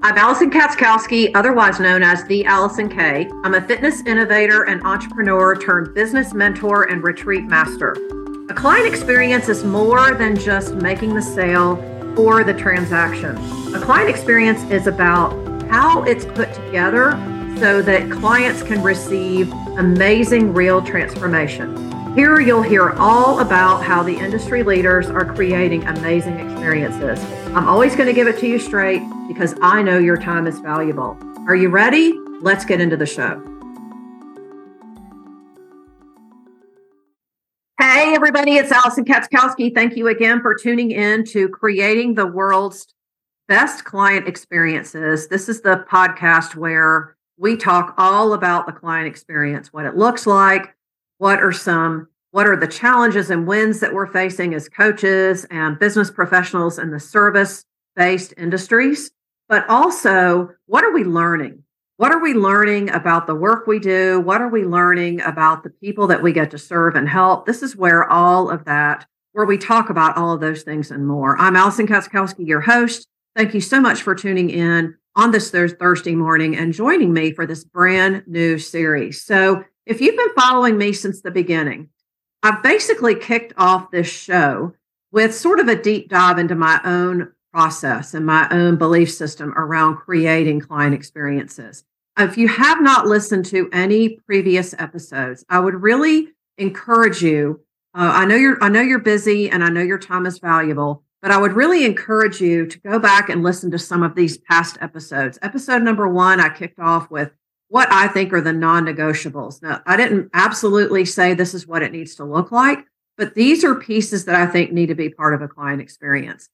I'm Allison Katzkowski, otherwise known as the Allison K. I'm a fitness innovator and entrepreneur turned business mentor and retreat master. A client experience is more than just making the sale or the transaction. A client experience is about how it's put together so that clients can receive amazing real transformation. Here you'll hear all about how the industry leaders are creating amazing experiences. I'm always going to give it to you straight because I know your time is valuable. Are you ready? Let's get into the show. Hey, everybody, it's Allison Katzkowski. Thank you again for tuning in to Creating the World's Best Client Experiences. This is the podcast where we talk all about the client experience, what it looks like, what are some what are the challenges and wins that we're facing as coaches and business professionals in the service based industries but also what are we learning? What are we learning about the work we do? What are we learning about the people that we get to serve and help? This is where all of that where we talk about all of those things and more. I'm allison katzkowski your host. Thank you so much for tuning in on this thursday morning and joining me for this brand new series. So if you've been following me since the beginning, I've basically kicked off this show with sort of a deep dive into my own process and my own belief system around creating client experiences. If you have not listened to any previous episodes, I would really encourage you. Uh, I know you're I know you're busy and I know your time is valuable, but I would really encourage you to go back and listen to some of these past episodes. Episode number one, I kicked off with what I think are the non negotiables. Now, I didn't absolutely say this is what it needs to look like, but these are pieces that I think need to be part of a client experience.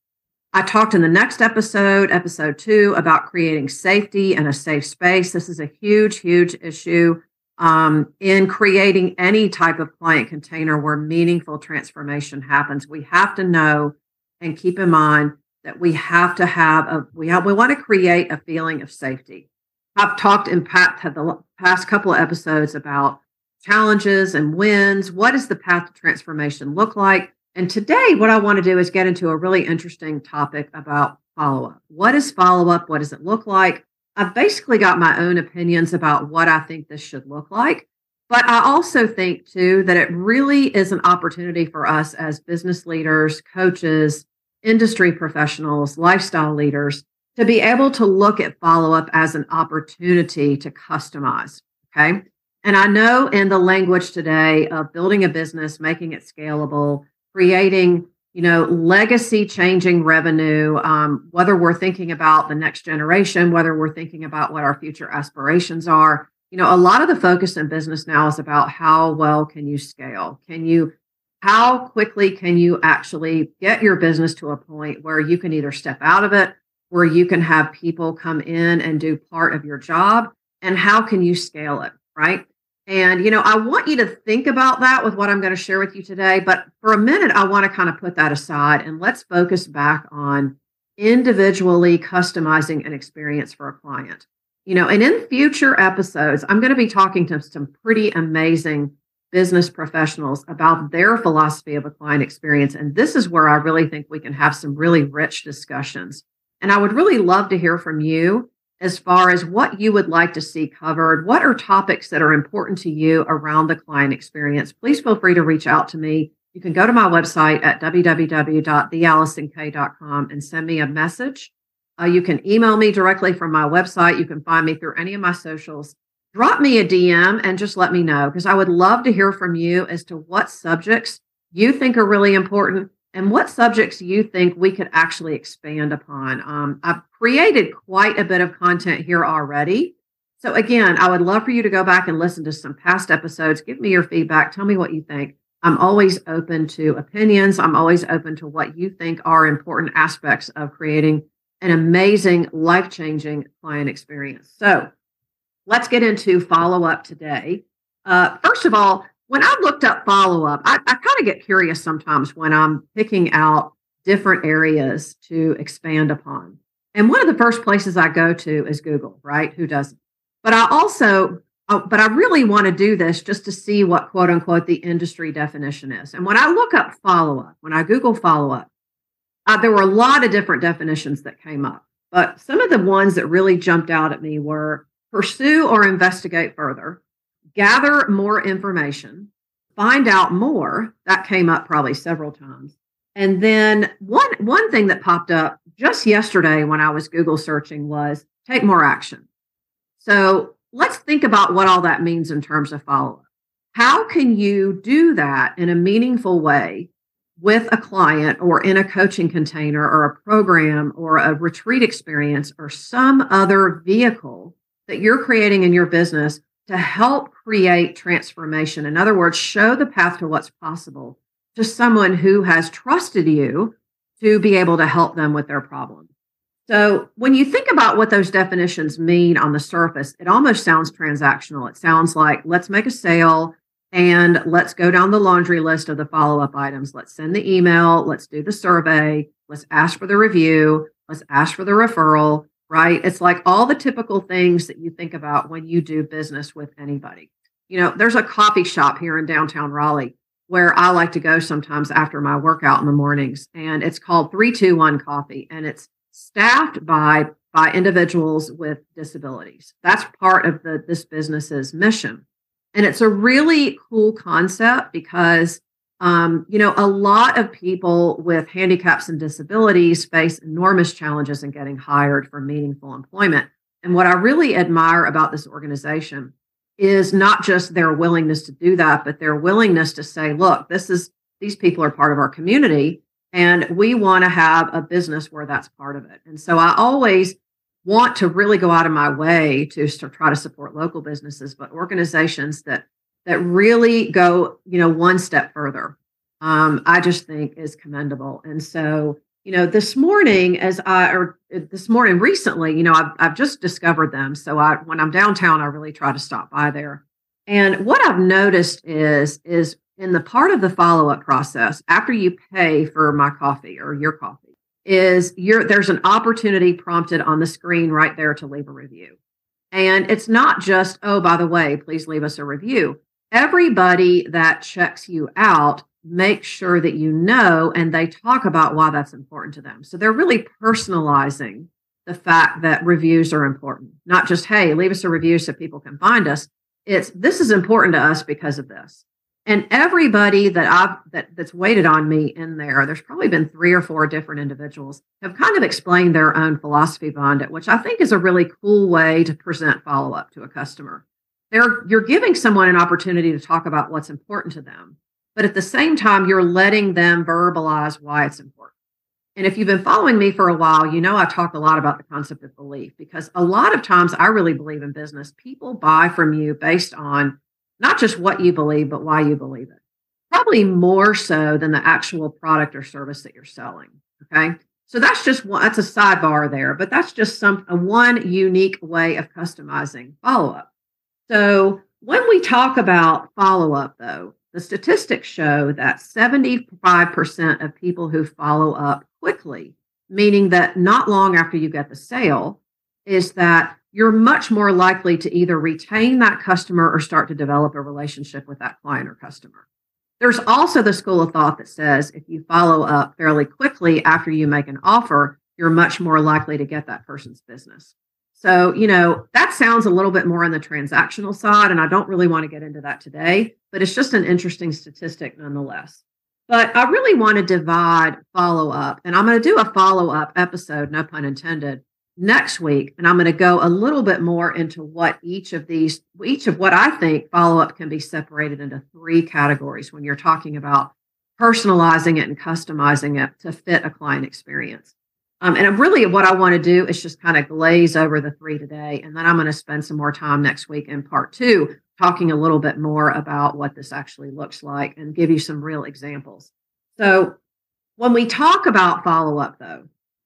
I talked in the next episode, episode two, about creating safety and a safe space. This is a huge, huge issue um, in creating any type of client container where meaningful transformation happens. We have to know and keep in mind that we have to have a we have we want to create a feeling of safety. I've talked in past, the past couple of episodes about challenges and wins. What does the path to transformation look like? And today, what I want to do is get into a really interesting topic about follow up. What is follow up? What does it look like? I've basically got my own opinions about what I think this should look like. But I also think, too, that it really is an opportunity for us as business leaders, coaches, industry professionals, lifestyle leaders to be able to look at follow up as an opportunity to customize. Okay. And I know in the language today of building a business, making it scalable, creating, you know, legacy changing revenue, um, whether we're thinking about the next generation, whether we're thinking about what our future aspirations are, you know, a lot of the focus in business now is about how well can you scale? Can you, how quickly can you actually get your business to a point where you can either step out of it where you can have people come in and do part of your job and how can you scale it right and you know i want you to think about that with what i'm going to share with you today but for a minute i want to kind of put that aside and let's focus back on individually customizing an experience for a client. You know and in future episodes i'm going to be talking to some pretty amazing business professionals about their philosophy of a client experience and this is where i really think we can have some really rich discussions. And I would really love to hear from you as far as what you would like to see covered. What are topics that are important to you around the client experience? Please feel free to reach out to me. You can go to my website at www.theallisonk.com and send me a message. Uh, you can email me directly from my website. You can find me through any of my socials. Drop me a DM and just let me know because I would love to hear from you as to what subjects you think are really important and what subjects do you think we could actually expand upon. Um, I've created quite a bit of content here already. So, again, I would love for you to go back and listen to some past episodes. Give me your feedback. Tell me what you think. I'm always open to opinions. I'm always open to what you think are important aspects of creating an amazing, life changing client experience. So, let's get into follow up today. Uh, first of all, when I've looked up follow up, I, I kind of get curious sometimes when I'm picking out different areas to expand upon. And one of the first places I go to is Google, right? Who doesn't? But I also, oh, but I really want to do this just to see what quote unquote the industry definition is. And when I look up follow up, when I Google follow up, uh, there were a lot of different definitions that came up. but some of the ones that really jumped out at me were pursue or investigate further, gather more information, find out more. That came up probably several times. And then one one thing that popped up just yesterday when I was Google searching was take more action. So let's think about what all that means in terms of follow up. How can you do that in a meaningful way with a client or in a coaching container or a program or a retreat experience or some other vehicle that you're creating in your business to help create transformation? In other words, show the path to what's possible to someone who has trusted you to be able to help them with their problem. So, when you think about what those definitions mean on the surface, it almost sounds transactional. It sounds like let's make a sale and let's go down the laundry list of the follow up items. Let's send the email, let's do the survey, let's ask for the review, let's ask for the referral, right? It's like all the typical things that you think about when you do business with anybody. You know, there's a coffee shop here in downtown Raleigh where I like to go sometimes after my workout in the mornings. And it's called 321 Coffee. And it's staffed by by individuals with disabilities. That's part of the this business's mission. And it's a really cool concept because um, you know, a lot of people with handicaps and disabilities face enormous challenges in getting hired for meaningful employment. And what I really admire about this organization is not just their willingness to do that, but their willingness to say, look, this is these people are part of our community and we want to have a business where that's part of it. And so I always want to really go out of my way to, to try to support local businesses, but organizations that that really go, you know, one step further. Um, I just think is commendable. And so you know, this morning as I or uh, this morning recently, you know, I've I've just discovered them. So I when I'm downtown, I really try to stop by there. And what I've noticed is is in the part of the follow-up process after you pay for my coffee or your coffee is your there's an opportunity prompted on the screen right there to leave a review. And it's not just, oh, by the way, please leave us a review. Everybody that checks you out make sure that you know and they talk about why that's important to them. So they're really personalizing the fact that reviews are important, not just, hey, leave us a review so people can find us. It's this is important to us because of this. And everybody that I've that that's waited on me in there, there's probably been three or four different individuals have kind of explained their own philosophy behind it, which I think is a really cool way to present follow-up to a customer. They're you're giving someone an opportunity to talk about what's important to them but at the same time, you're letting them verbalize why it's important. And if you've been following me for a while, you know I talk a lot about the concept of belief because a lot of times I really believe in business. People buy from you based on not just what you believe, but why you believe it. Probably more so than the actual product or service that you're selling. Okay. So that's just one, that's a sidebar there, but that's just some one unique way of customizing follow up. So when we talk about follow up, though, the statistics show that 75% of people who follow up quickly, meaning that not long after you get the sale, is that you're much more likely to either retain that customer or start to develop a relationship with that client or customer. There's also the school of thought that says if you follow up fairly quickly after you make an offer, you're much more likely to get that person's business. So, you know, that sounds a little bit more on the transactional side, and I don't really want to get into that today, but it's just an interesting statistic nonetheless. But I really want to divide follow up, and I'm going to do a follow up episode, no pun intended, next week. And I'm going to go a little bit more into what each of these, each of what I think follow up can be separated into three categories when you're talking about personalizing it and customizing it to fit a client experience. Um, and really, what I want to do is just kind of glaze over the three today. And then I'm going to spend some more time next week in part two, talking a little bit more about what this actually looks like and give you some real examples. So, when we talk about follow up, though,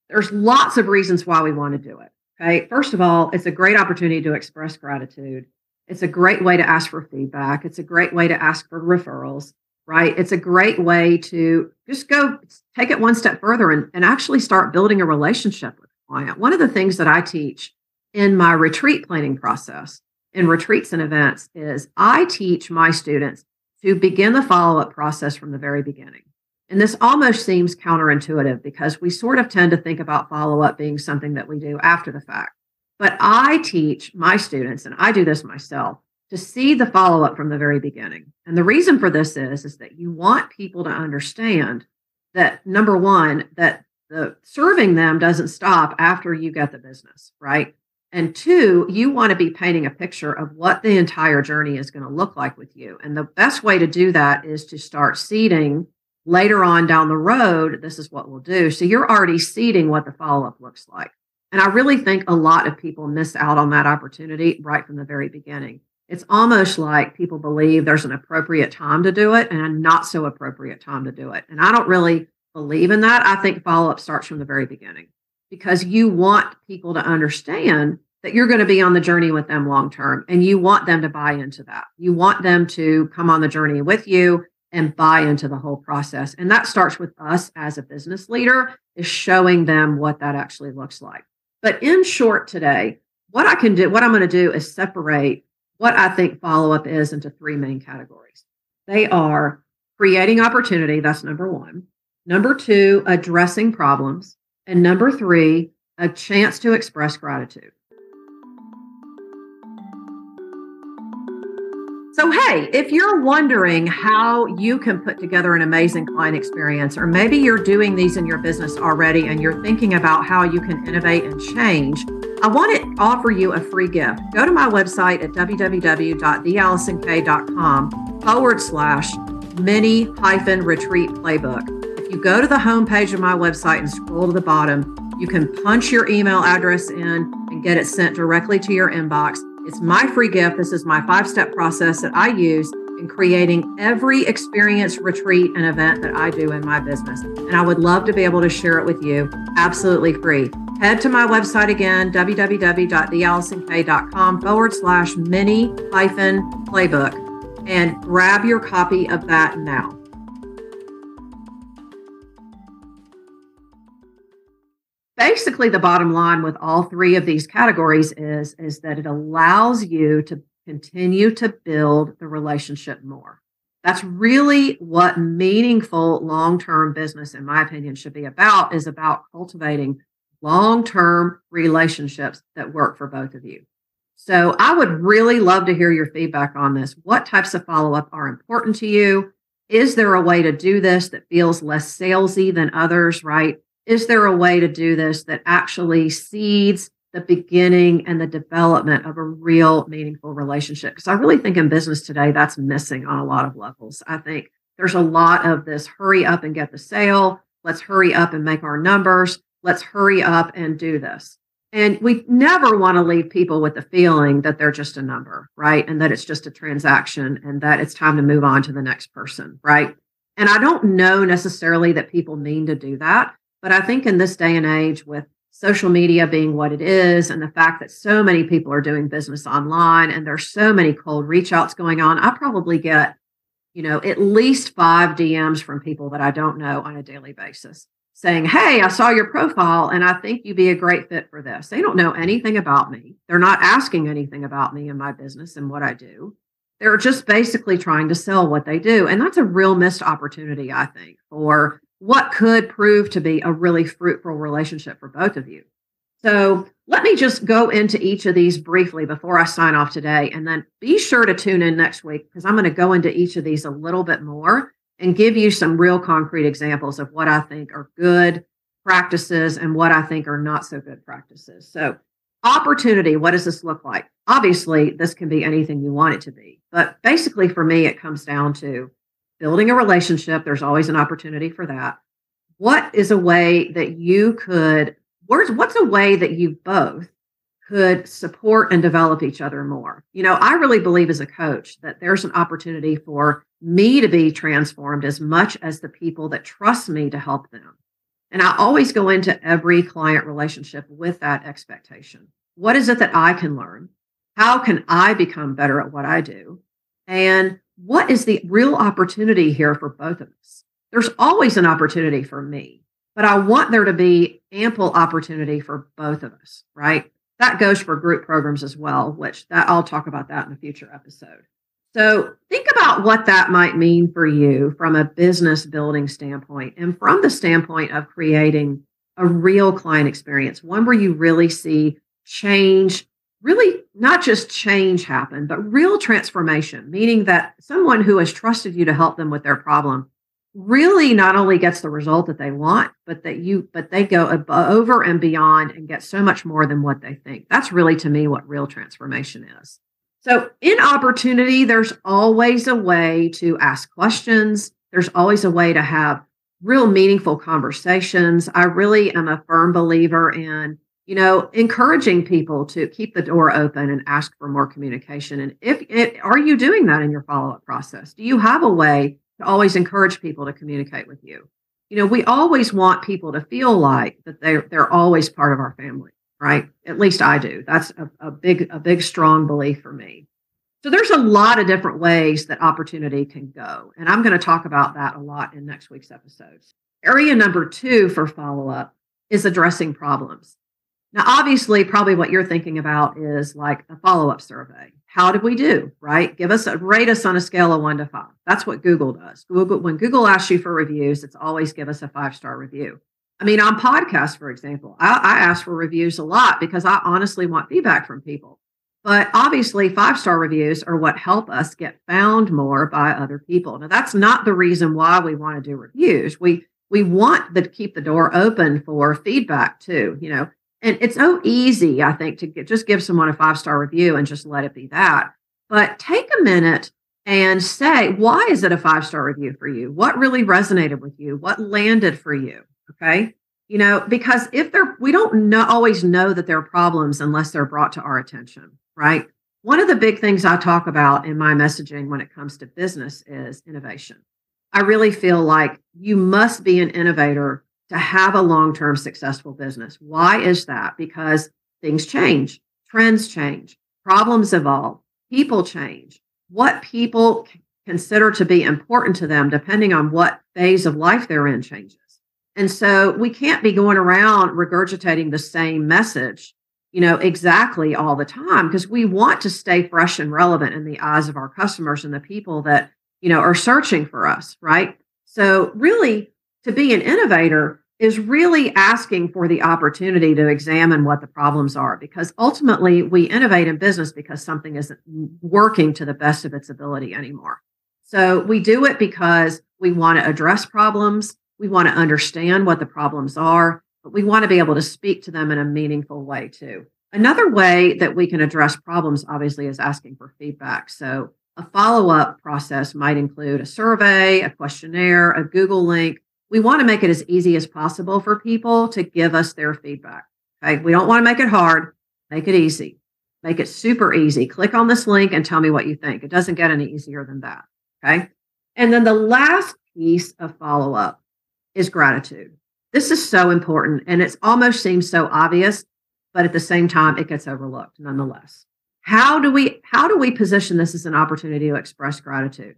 there's lots of reasons why we want to do it. Okay. First of all, it's a great opportunity to express gratitude. It's a great way to ask for feedback. It's a great way to ask for referrals right? It's a great way to just go take it one step further and, and actually start building a relationship with the client. One of the things that I teach in my retreat planning process in retreats and events is I teach my students to begin the follow up process from the very beginning. And this almost seems counterintuitive because we sort of tend to think about follow up being something that we do after the fact. But I teach my students, and I do this myself, to see the follow up from the very beginning. And the reason for this is, is that you want people to understand that number one, that the serving them doesn't stop after you get the business, right? And two, you want to be painting a picture of what the entire journey is going to look like with you. And the best way to do that is to start seeding later on down the road. This is what we'll do. So you're already seeding what the follow up looks like. And I really think a lot of people miss out on that opportunity right from the very beginning. It's almost like people believe there's an appropriate time to do it and a not so appropriate time to do it. And I don't really believe in that. I think follow up starts from the very beginning because you want people to understand that you're going to be on the journey with them long term and you want them to buy into that. You want them to come on the journey with you and buy into the whole process. And that starts with us as a business leader is showing them what that actually looks like. But in short today, what I can do, what I'm going to do is separate what I think follow up is into three main categories. They are creating opportunity, that's number 1. Number 2, addressing problems, and number 3, a chance to express gratitude. So, hey, if you're wondering how you can put together an amazing client experience, or maybe you're doing these in your business already and you're thinking about how you can innovate and change, I want to offer you a free gift. Go to my website at www.theallisonk.com forward slash mini hyphen retreat playbook. If you go to the homepage of my website and scroll to the bottom, you can punch your email address in and get it sent directly to your inbox. It's my free gift. This is my five step process that I use in creating every experience, retreat, and event that I do in my business. And I would love to be able to share it with you absolutely free. Head to my website again, www.theallisonk.com forward slash mini hyphen playbook, and grab your copy of that now. basically the bottom line with all three of these categories is is that it allows you to continue to build the relationship more that's really what meaningful long-term business in my opinion should be about is about cultivating long-term relationships that work for both of you so i would really love to hear your feedback on this what types of follow-up are important to you is there a way to do this that feels less salesy than others right is there a way to do this that actually seeds the beginning and the development of a real meaningful relationship? Because I really think in business today, that's missing on a lot of levels. I think there's a lot of this hurry up and get the sale. Let's hurry up and make our numbers. Let's hurry up and do this. And we never want to leave people with the feeling that they're just a number, right? And that it's just a transaction and that it's time to move on to the next person, right? And I don't know necessarily that people mean to do that. But I think in this day and age, with social media being what it is, and the fact that so many people are doing business online and there's so many cold reach outs going on, I probably get, you know, at least five DMs from people that I don't know on a daily basis saying, Hey, I saw your profile and I think you'd be a great fit for this. They don't know anything about me. They're not asking anything about me and my business and what I do. They're just basically trying to sell what they do. And that's a real missed opportunity, I think, for what could prove to be a really fruitful relationship for both of you. So let me just go into each of these briefly before I sign off today. And then be sure to tune in next week because I'm going to go into each of these a little bit more and give you some real concrete examples of what I think are good practices and what I think are not so good practices. So, opportunity, what does this look like? Obviously, this can be anything you want it to be. But basically, for me, it comes down to building a relationship, there's always an opportunity for that. What is a way that you could, where's, what's a way that you both could support and develop each other more? You know, I really believe as a coach that there's an opportunity for me to be transformed as much as the people that trust me to help them. And I always go into every client relationship with that expectation. What is it that I can learn? How can I become better at what I do? And what is the real opportunity here for both of us? There's always an opportunity for me, but I want there to be ample opportunity for both of us, right? That goes for group programs as well, which that I'll talk about that in a future episode. So think about what that might mean for you from a business building standpoint and from the standpoint of creating a real client experience, one where you really see change, really not just change happen, but real transformation, meaning that someone who has trusted you to help them with their problem really not only gets the result that they want, but that you, but they go over and beyond and get so much more than what they think. That's really to me what real transformation is. So, in opportunity, there's always a way to ask questions. There's always a way to have real meaningful conversations. I really am a firm believer in, you know, encouraging people to keep the door open and ask for more communication. And if it, are you doing that in your follow up process? Do you have a way to always encourage people to communicate with you? You know, we always want people to feel like that they're they're always part of our family right? At least I do. That's a, a big, a big, strong belief for me. So there's a lot of different ways that opportunity can go. And I'm going to talk about that a lot in next week's episodes. Area number two for follow up is addressing problems. Now, obviously, probably what you're thinking about is like a follow up survey. How did we do? Right? Give us a rate us on a scale of one to five. That's what Google does. Google, when Google asks you for reviews, it's always give us a five star review. I mean, on podcasts, for example, I, I ask for reviews a lot because I honestly want feedback from people. But obviously, five star reviews are what help us get found more by other people. Now, that's not the reason why we want to do reviews. We we want to keep the door open for feedback too. You know, and it's so easy, I think, to get, just give someone a five star review and just let it be that. But take a minute and say, why is it a five star review for you? What really resonated with you? What landed for you? Okay. You know, because if they're, we don't know, always know that there are problems unless they're brought to our attention, right? One of the big things I talk about in my messaging when it comes to business is innovation. I really feel like you must be an innovator to have a long term successful business. Why is that? Because things change, trends change, problems evolve, people change. What people consider to be important to them, depending on what phase of life they're in, changes. And so we can't be going around regurgitating the same message, you know, exactly all the time because we want to stay fresh and relevant in the eyes of our customers and the people that, you know, are searching for us, right? So really to be an innovator is really asking for the opportunity to examine what the problems are because ultimately we innovate in business because something isn't working to the best of its ability anymore. So we do it because we want to address problems we want to understand what the problems are, but we want to be able to speak to them in a meaningful way too. Another way that we can address problems, obviously, is asking for feedback. So, a follow up process might include a survey, a questionnaire, a Google link. We want to make it as easy as possible for people to give us their feedback. Okay. We don't want to make it hard, make it easy, make it super easy. Click on this link and tell me what you think. It doesn't get any easier than that. Okay. And then the last piece of follow up is gratitude. This is so important and it almost seems so obvious, but at the same time it gets overlooked nonetheless. How do we how do we position this as an opportunity to express gratitude?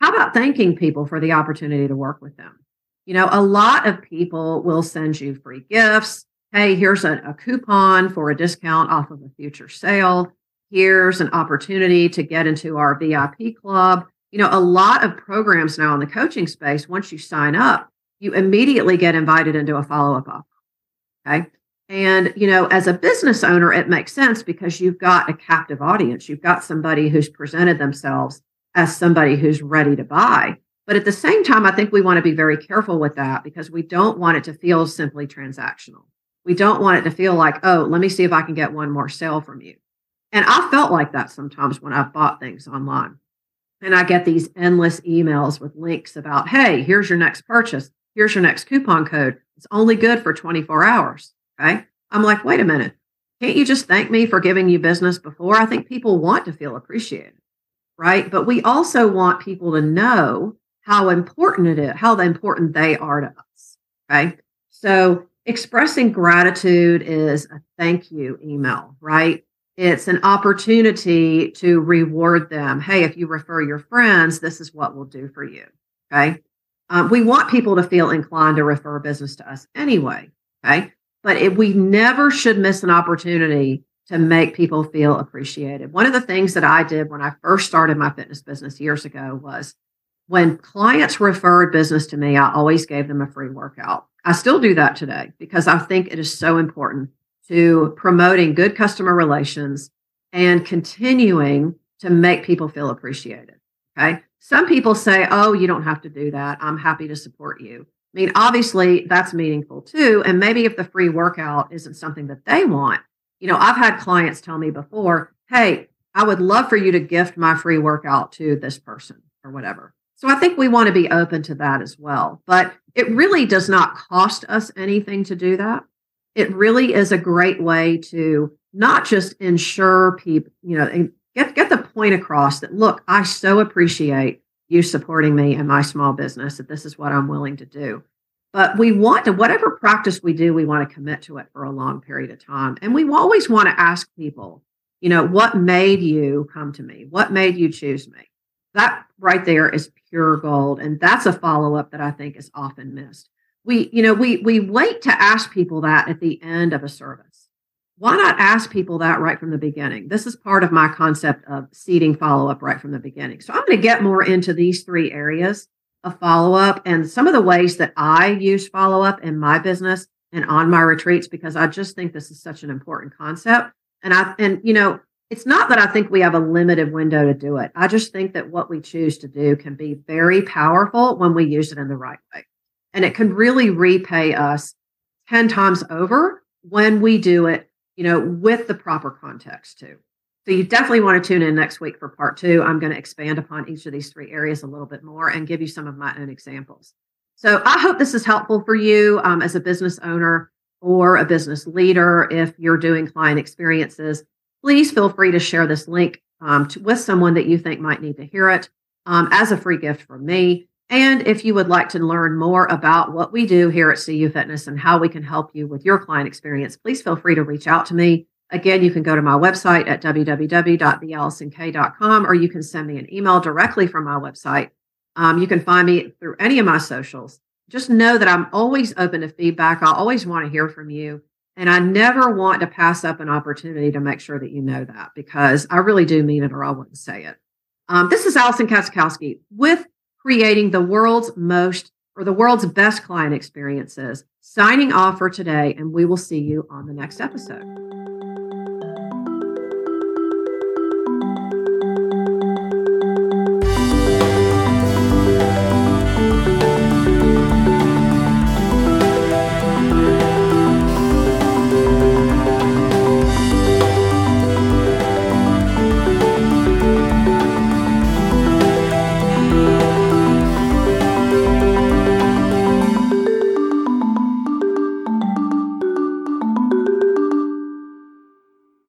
How about thanking people for the opportunity to work with them? You know, a lot of people will send you free gifts. Hey, here's a, a coupon for a discount off of a future sale. Here's an opportunity to get into our VIP club. You know, a lot of programs now in the coaching space, once you sign up, you immediately get invited into a follow up offer. Okay. And, you know, as a business owner, it makes sense because you've got a captive audience. You've got somebody who's presented themselves as somebody who's ready to buy. But at the same time, I think we want to be very careful with that because we don't want it to feel simply transactional. We don't want it to feel like, oh, let me see if I can get one more sale from you. And I felt like that sometimes when I've bought things online. And I get these endless emails with links about, hey, here's your next purchase here's your next coupon code. It's only good for 24 hours. Okay. I'm like, wait a minute. Can't you just thank me for giving you business before? I think people want to feel appreciated. Right. But we also want people to know how important it is, how important they are to us. Okay. So expressing gratitude is a thank you email, right? It's an opportunity to reward them. Hey, if you refer your friends, this is what we'll do for you. Okay. Um, we want people to feel inclined to refer business to us anyway. Okay. But if we never should miss an opportunity to make people feel appreciated. One of the things that I did when I first started my fitness business years ago was when clients referred business to me, I always gave them a free workout. I still do that today because I think it is so important to promoting good customer relations and continuing to make people feel appreciated. Okay. Some people say, oh, you don't have to do that. I'm happy to support you. I mean, obviously, that's meaningful too. And maybe if the free workout isn't something that they want, you know, I've had clients tell me before, hey, I would love for you to gift my free workout to this person or whatever. So I think we want to be open to that as well. But it really does not cost us anything to do that. It really is a great way to not just ensure people, you know, get get the point across that look, I so appreciate you supporting me and my small business that this is what I'm willing to do. But we want to whatever practice we do, we want to commit to it for a long period of time. And we always want to ask people, you know, what made you come to me? What made you choose me? That right there is pure gold. And that's a follow up that I think is often missed. We, you know, we we wait to ask people that at the end of a service. Why not ask people that right from the beginning? This is part of my concept of seeding follow up right from the beginning. So I'm going to get more into these three areas of follow up and some of the ways that I use follow up in my business and on my retreats because I just think this is such an important concept. And I and you know, it's not that I think we have a limited window to do it. I just think that what we choose to do can be very powerful when we use it in the right way. And it can really repay us 10 times over when we do it, you know, with the proper context too. So you definitely want to tune in next week for part two. I'm going to expand upon each of these three areas a little bit more and give you some of my own examples. So I hope this is helpful for you um, as a business owner or a business leader if you're doing client experiences please feel free to share this link um, to, with someone that you think might need to hear it um, as a free gift from me. And if you would like to learn more about what we do here at CU Fitness and how we can help you with your client experience, please feel free to reach out to me. Again, you can go to my website at www.theallisonk.com or you can send me an email directly from my website. Um, you can find me through any of my socials. Just know that I'm always open to feedback. I always want to hear from you. And I never want to pass up an opportunity to make sure that you know that because I really do mean it or I wouldn't say it. Um, this is Allison Katzkowski with creating the world's most or the world's best client experiences. Signing off for today, and we will see you on the next episode.